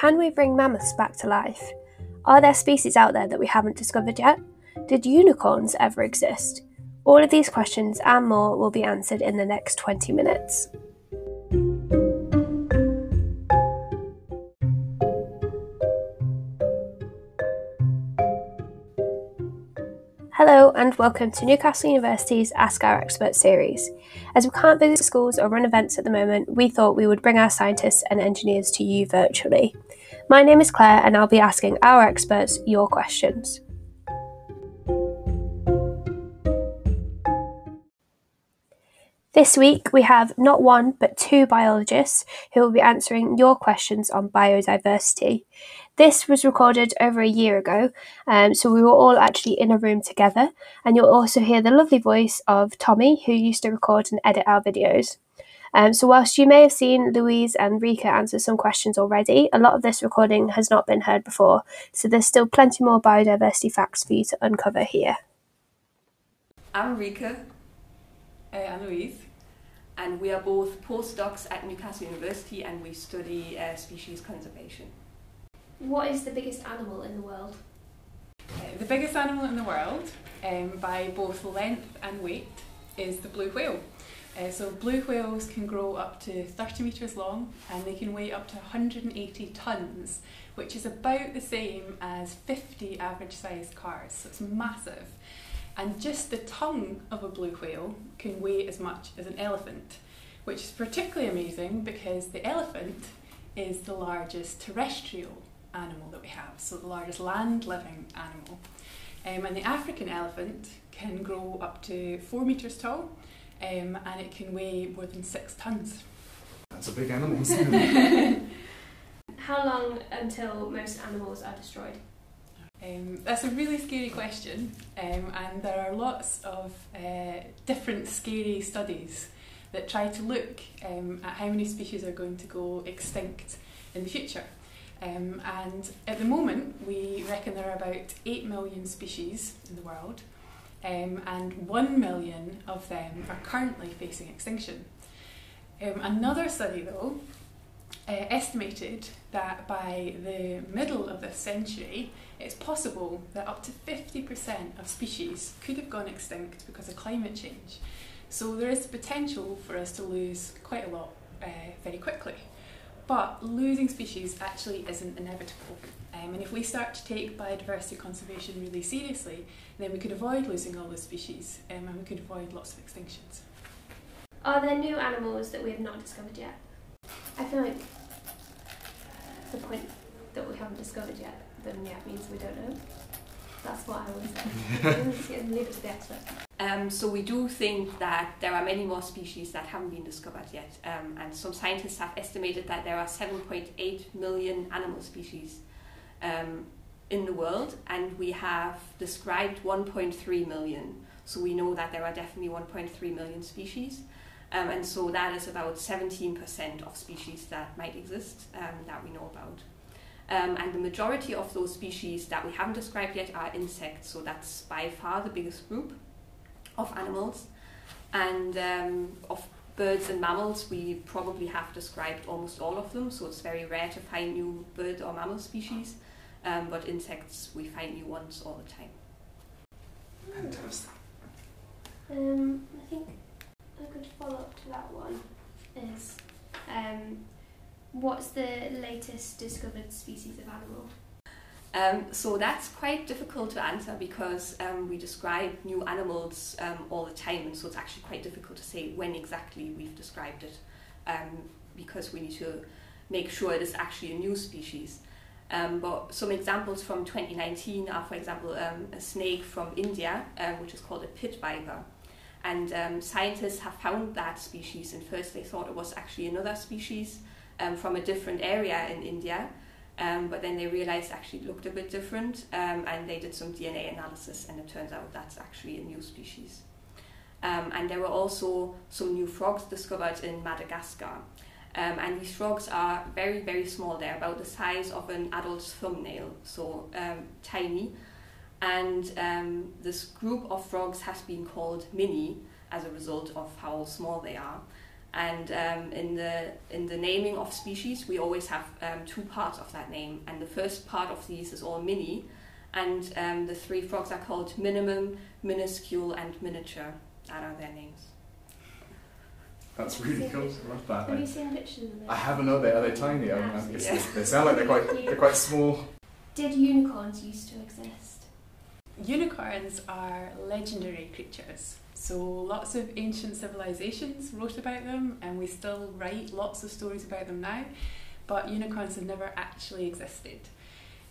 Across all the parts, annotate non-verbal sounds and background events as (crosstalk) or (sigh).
Can we bring mammoths back to life? Are there species out there that we haven't discovered yet? Did unicorns ever exist? All of these questions and more will be answered in the next 20 minutes. And welcome to Newcastle University's Ask Our Expert series. As we can't visit schools or run events at the moment, we thought we would bring our scientists and engineers to you virtually. My name is Claire and I'll be asking our experts your questions. This week, we have not one but two biologists who will be answering your questions on biodiversity. This was recorded over a year ago, um, so we were all actually in a room together, and you'll also hear the lovely voice of Tommy, who used to record and edit our videos. Um, so, whilst you may have seen Louise and Rika answer some questions already, a lot of this recording has not been heard before, so there's still plenty more biodiversity facts for you to uncover here. I'm Rika. Uh, I'm Louise. And we are both postdocs at Newcastle University and we study uh, species conservation. What is the biggest animal in the world? Uh, the biggest animal in the world, um, by both length and weight, is the blue whale. Uh, so blue whales can grow up to 30 metres long and they can weigh up to 180 tonnes, which is about the same as 50 average sized cars, so it's massive. And just the tongue of a blue whale can weigh as much as an elephant, which is particularly amazing because the elephant is the largest terrestrial animal that we have, so the largest land living animal. Um, and the African elephant can grow up to four metres tall um, and it can weigh more than six tonnes. That's a big animal, (laughs) (laughs) (laughs) How long until most animals are destroyed? Um, that's a really scary question, um, and there are lots of uh, different scary studies that try to look um, at how many species are going to go extinct in the future. Um, and at the moment, we reckon there are about 8 million species in the world, um, and 1 million of them are currently facing extinction. Um, another study, though, uh, estimated that by the middle of this century, it's possible that up to 50% of species could have gone extinct because of climate change. So there is the potential for us to lose quite a lot uh, very quickly. But losing species actually isn't inevitable. Um, and if we start to take biodiversity conservation really seriously, then we could avoid losing all the species um, and we could avoid lots of extinctions. Are there new animals that we have not discovered yet? I feel like the point that we haven't discovered yet then yet means we don't know. That's what I always say. (laughs) Leave it to the expert. Um, so we do think that there are many more species that haven't been discovered yet, um, and some scientists have estimated that there are 7.8 million animal species um, in the world, and we have described 1.3 million. So we know that there are definitely 1.3 million species. Um, and so that is about 17% of species that might exist um, that we know about. Um, and the majority of those species that we haven't described yet are insects, so that's by far the biggest group of animals. And um, of birds and mammals, we probably have described almost all of them, so it's very rare to find new bird or mammal species. Um, but insects, we find new ones all the time. Fantastic. Um, I think a good follow up to that one is um, what's the latest discovered species of animal? Um, so that's quite difficult to answer because um, we describe new animals um, all the time, and so it's actually quite difficult to say when exactly we've described it um, because we need to make sure it is actually a new species. Um, but some examples from 2019 are, for example, um, a snake from India, which is called a pit viper. And scientists have found that species, and first they thought it was actually another species um, from a different area in India. Um, but then they realized actually it looked a bit different um, and they did some DNA analysis and it turns out that's actually a new species. Um, and there were also some new frogs discovered in Madagascar. Um, and these frogs are very, very small. They're about the size of an adult's thumbnail, so um, tiny. And um, this group of frogs has been called mini as a result of how small they are. And um, in the in the naming of species, we always have um, two parts of that name, and the first part of these is all mini, and um, the three frogs are called minimum, minuscule, and miniature. That are their names. That's really cool. I love that. Have you I, seen pictures of them? I haven't know they are they tiny. I mean, I guess Yeah. they, they sound like they're quite they're quite small. Did unicorns used to exist? Unicorns are legendary creatures. So lots of ancient civilizations wrote about them, and we still write lots of stories about them now. But unicorns have never actually existed.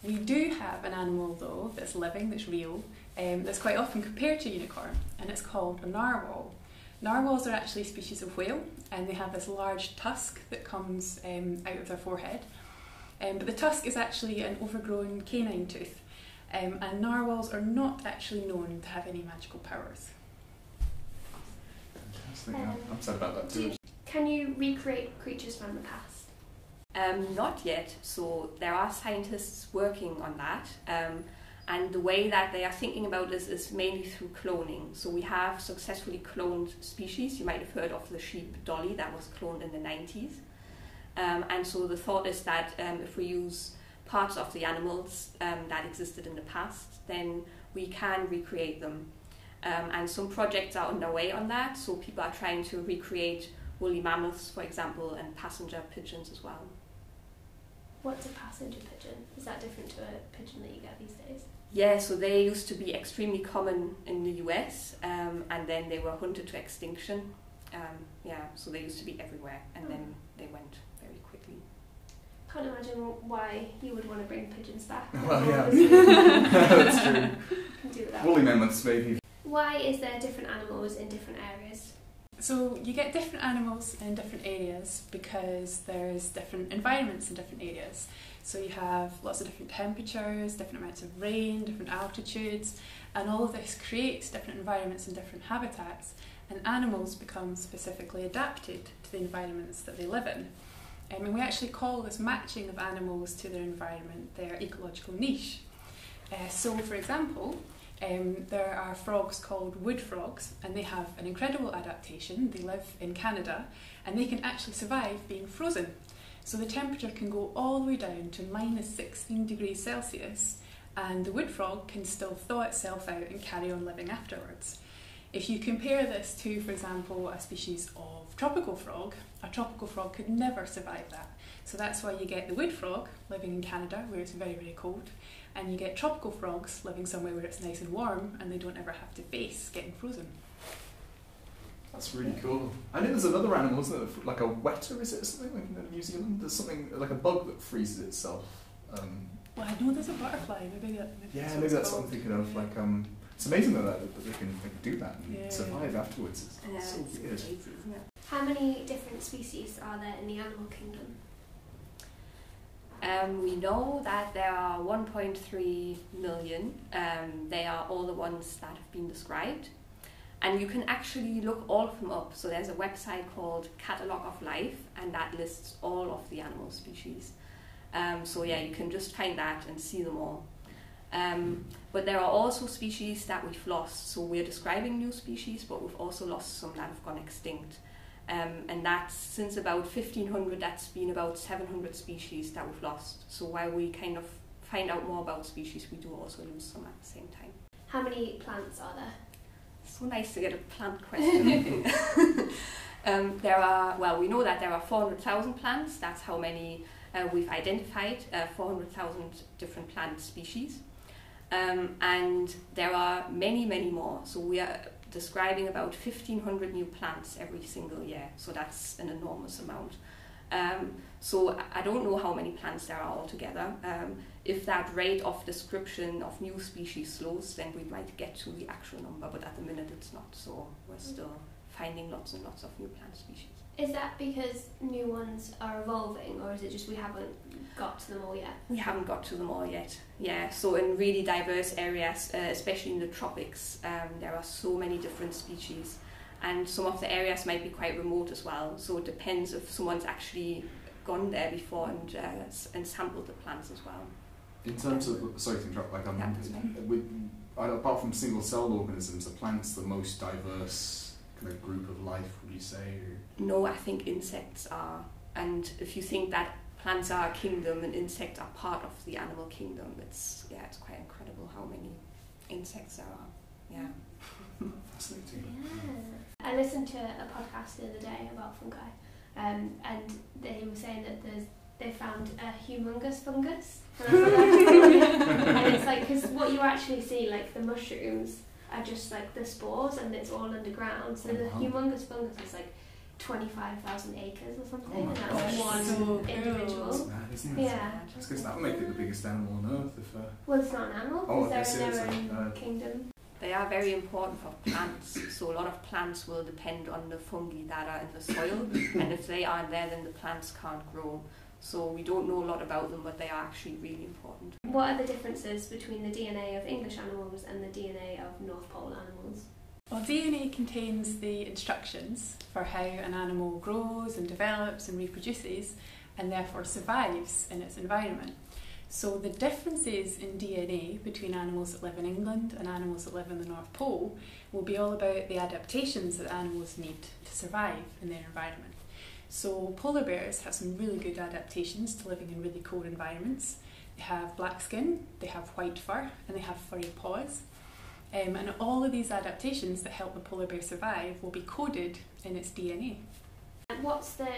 We do have an animal though that's living, that's real, um, that's quite often compared to a unicorn, and it's called a narwhal. Narwhals are actually a species of whale, and they have this large tusk that comes um, out of their forehead. Um, but the tusk is actually an overgrown canine tooth, um, and narwhals are not actually known to have any magical powers. Fantastic. Yeah, I'm sad about that too. Can you recreate creatures from the past? Um, not yet. So there are scientists working on that. Um, and the way that they are thinking about this is mainly through cloning. So we have successfully cloned species. You might have heard of the sheep dolly that was cloned in the 90s. Um, and so the thought is that um, if we use parts of the animals um, that existed in the past, then we can recreate them. Um, and some projects are underway on that. So people are trying to recreate woolly mammoths, for example, and passenger pigeons as well. What's a passenger pigeon? Is that different to a pigeon that you get these days? Yeah, so they used to be extremely common in the US, um, and then they were hunted to extinction. Um, yeah, so they used to be everywhere, and then they went. Can't imagine why you would want to bring pigeons back. (laughs) Well, yeah. That's true. (laughs) (laughs) can do without Woolly mammoths, maybe. Why is there different animals in different areas? So you get different animals in different areas because there's different environments in different areas. So you have lots of different temperatures, different amounts of rain, different altitudes, and all of this creates different environments and different habitats. And animals become specifically adapted to the environments that they live in. Um, and we actually call this matching of animals to their environment their ecological niche. Uh, so, for example, um, there are frogs called wood frogs, and they have an incredible adaptation. They live in Canada, and they can actually survive being frozen. So the temperature can go all the way down to minus 16 degrees Celsius, and the wood frog can still thaw itself out and carry on living afterwards. If you compare this to, for example, a species of tropical frog, a tropical frog could never survive that. So that's why you get the wood frog living in Canada, where it's very, very cold, and you get tropical frogs living somewhere where it's nice and warm and they don't ever have to face getting frozen. That's really cool. I know there's another animal, isn't there? Like a weta, is it? Something like in New Zealand. There's something like a bug that freezes itself. Um, Well, I know there's a butterfly. Maybe that. Maybe yeah, that's maybe that's it's what I'm thinking of. Like, um, it's amazing that, that that they can, they can do that and Yeah. survive afterwards. It's, Yeah, so it's weird. crazy, isn't it? How many different species are there in the animal kingdom? Um, we know that there are 1.3 million. Um, they are all the ones that have been described. And you can actually look all of them up. So there's a website called Catalogue of Life, and that lists all of the animal species. Um, so yeah, you can just find that and see them all. Um, but there are also species that we've lost. So we're describing new species, but we've also lost some that have gone extinct. Um, and that's since about 1500, that's been about 700 species that we've lost. So while we kind of find out more about species, we do also lose some at the same time. How many plants are there? So nice to get a plant question. (laughs) um, there are, well, we know that there are 400,000 plants. That's how many uh, we've identified, uh, 400,000 different plant species. Um, and there are many, many more. So we are describing about 1,500 new plants every single year. So that's an enormous amount. Um, so I- don't know how many plants there are altogether. Um, if that rate of description of new species slows, then we might get to the actual number, but at the minute it's not. So we're still finding lots and lots of new plant species. Is that because new ones are evolving, or is it just we haven't got to them all yet? We haven't got to them all yet. Yeah, so in really diverse areas, uh, especially in the tropics, um, there are so many different species, and some of the areas might be quite remote as well. So it depends if someone's actually gone there before and uh, and sampled the plants as well. In terms of sorry to interrupt, like um, Yeah, that's with, uh, apart from single-celled organisms, are plants the most diverse kind of group of life, would you say? Or? No, I think insects are. And if you think that plants are a kingdom and insects are part of the animal kingdom, it's yeah, it's quite incredible how many insects there are. Yeah. (laughs) Fascinating. Yeah. I listened to a podcast the other day about fungi, um, and they were saying that there's they found a humongous fungus. (laughs) And, I was like, (laughs) and it's like because what you actually see, like the mushrooms, are just like the spores, and it's all underground. So the Wow. humongous fungus is like twenty five thousand acres or something, Oh and that's gosh. one So cool. That's individual. mad, isn't it? Yeah. I guess that would make it the biggest animal on Earth if. Uh, Well, it's not an animal Oh, because I they're in their own uh, kingdom. They are very important for plants, so a lot of plants will depend on the fungi that are in the soil, (laughs) and if they aren't there, then the plants can't grow. So we don't know a lot about them, but they are actually really important. What are the differences between the DNA of English animals and the DNA of North Pole animals? Well, DNA contains the instructions for how an animal grows and develops and reproduces and therefore survives in its environment. So, the differences in DNA between animals that live in England and animals that live in the North Pole will be all about the adaptations that animals need to survive in their environment. So, polar bears have some really good adaptations to living in really cold environments. They have black skin, they have white fur, and they have furry paws. Um, and all of these adaptations that help the polar bear survive will be coded in its DNA. And what's the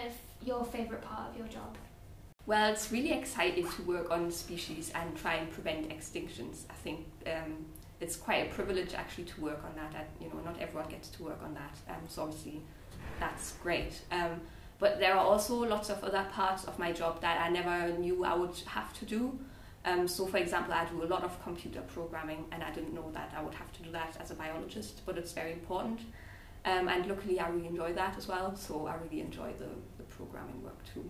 your favourite part of your job? Well, it's really exciting to work on species and try and prevent extinctions. I think um, it's quite a privilege actually to work on that. I, you know, not everyone gets to work on that, um, so obviously that's great. Um, but there are also lots of other parts of my job that I never knew I would have to do. Um, so, for example, I do a lot of computer programming, and I didn't know that I would have to do that as a biologist, but it's very important. Um, and luckily, I really enjoy that as well. So, I really enjoy the, the programming work too.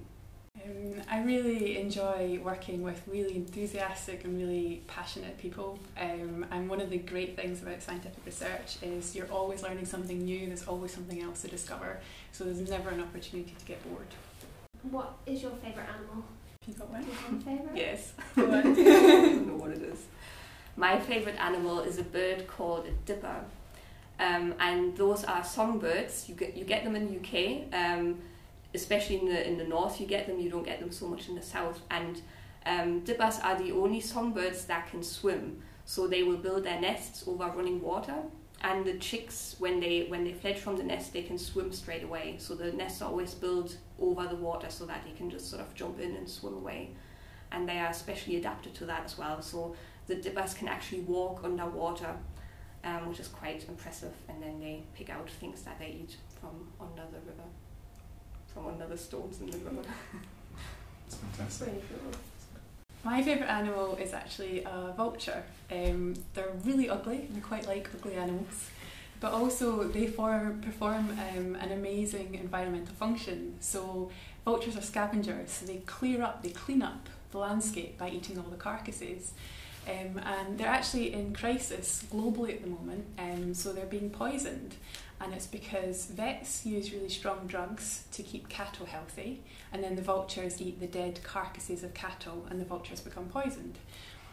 Um, I really enjoy working with really enthusiastic and really passionate people. Um, and one of the great things about scientific research is you're always learning something new, there's always something else to discover, so there's never an opportunity to get bored. What is your favourite animal? You got one? you have a favourite? Yes. (laughs) Go I don't know what it is. My favourite animal is a bird called a dipper. Um, and those are songbirds. You get you get them in the UK, um, especially in the in the north. You get them. You don't get them so much in the south. And um, dippers are the only songbirds that can swim. So they will build their nests over running water. And the chicks, when they when they fledge from the nest, they can swim straight away. So the nests are always built over the water so that they can just sort of jump in and swim away. And they are especially adapted to that as well. So the dippers can actually walk underwater, um, which is quite impressive. And then they pick out things that they eat from under the river, from under the stones in the river. It's fantastic. My favourite animal is actually a vulture. Um, they're really ugly, and I quite like ugly animals. But also, they form, perform um, an amazing environmental function. So, vultures are scavengers, so they clear up, they clean up the landscape by eating all the carcasses. Um, and they're actually in crisis globally at the moment, um, so they're being poisoned. And it's because vets use really strong drugs to keep cattle healthy, and then the vultures eat the dead carcasses of cattle, and the vultures become poisoned.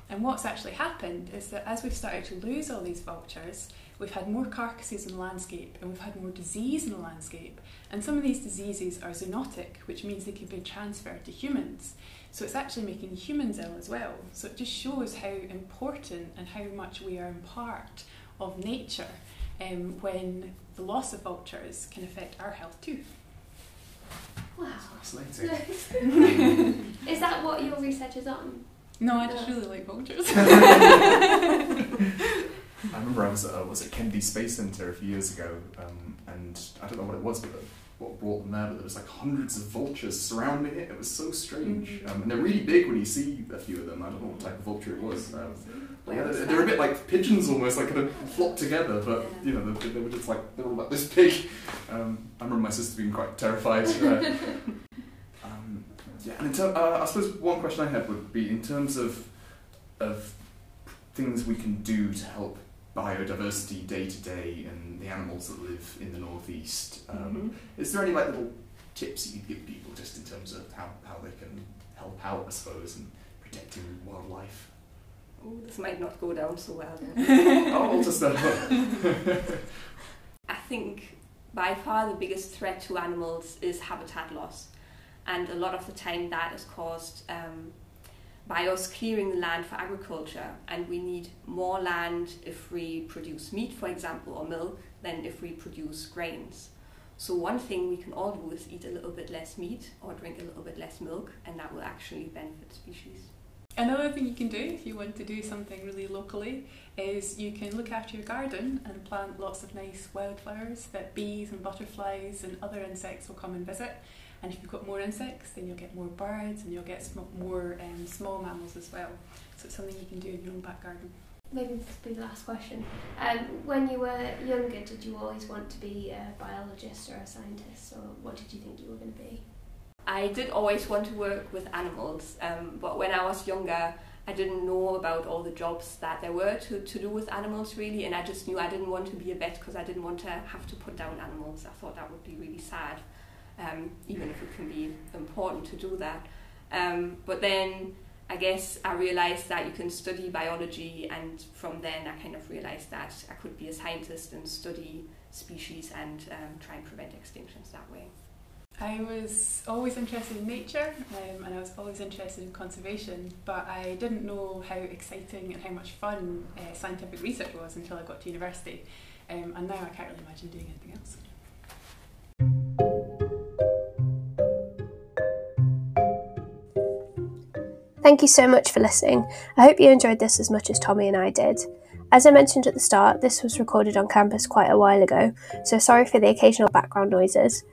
And what's actually happened is that as we've started to lose all these vultures, we've had more carcasses in the landscape and we've had more disease in the landscape. And some of these diseases are zoonotic, which means they can be transferred to humans. So it's actually making humans ill as well. So it just shows how important and how much we are in part of nature um, when the loss of vultures can affect our health too. Wow. Fascinating. (laughs) is that what your research is on? No, I just really like vultures. (laughs) (laughs) I remember I was uh, was at Kennedy Space Center a few years ago, um, and I don't know what it was, but what brought them there, but there was like hundreds of vultures surrounding it. It was so strange, Mhm. um, and they're really big when you see a few of them. I don't know what type of vulture it was. Um, but yeah, they're, they're a bit like pigeons almost, like kind of flocked together, but you know they, they were just like they were about this big. Um, I remember my sister being quite terrified. Uh, (laughs) um, yeah, and in ter- uh, I suppose one question I had would be in terms of of things we can do to help biodiversity day to day and the animals that live in the northeast. Um, Mhm. Is there any like little tips that you could give people just in terms of how, how they can help out, I suppose, in protecting wildlife? Oh, this might not go down so well. (laughs) (laughs) oh, I'll just (laughs) I think by far the biggest threat to animals is habitat loss. And a lot of the time that is caused um, by us clearing the land for agriculture. And we need more land if we produce meat, for example, or milk, than if we produce grains. So one thing we can all do is eat a little bit less meat or drink a little bit less milk, and that will actually benefit species. Another thing you can do if you want to do something really locally is you can look after your garden and plant lots of nice wildflowers that bees and butterflies and other insects will come and visit. And if you've got more insects, then you'll get more birds and you'll get more um, small mammals as well. So it's something you can do in your own back garden. Maybe this will be the last question. Um, when you were younger, did you always want to be a biologist or a scientist, or what did you think you were going to be? I did always want to work with animals, um, but when I was younger, I didn't know about all the jobs that there were to, to do with animals really, and I just knew I didn't want to be a vet because I didn't want to have to put down animals. I thought that would be really sad, um, even if it can be important to do that. Um, but then I guess I realized that you can study biology, and from then I kind of realized that I could be a scientist and study species and um, try and prevent extinctions that way. I was always interested in nature um, and I was always interested in conservation, but I didn't know how exciting and how much fun uh, scientific research was until I got to university. Um, and now I can't really imagine doing anything else. Thank you so much for listening. I hope you enjoyed this as much as Tommy and I did. As I mentioned at the start, this was recorded on campus quite a while ago, so sorry for the occasional background noises.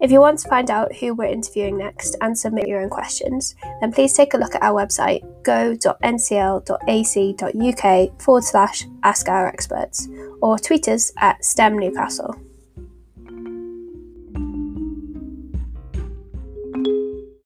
If you want to find out who we're interviewing next and submit your own questions, then please take a look at our website go.ncl.ac.uk forward slash ask our experts or tweet us at STEM Newcastle.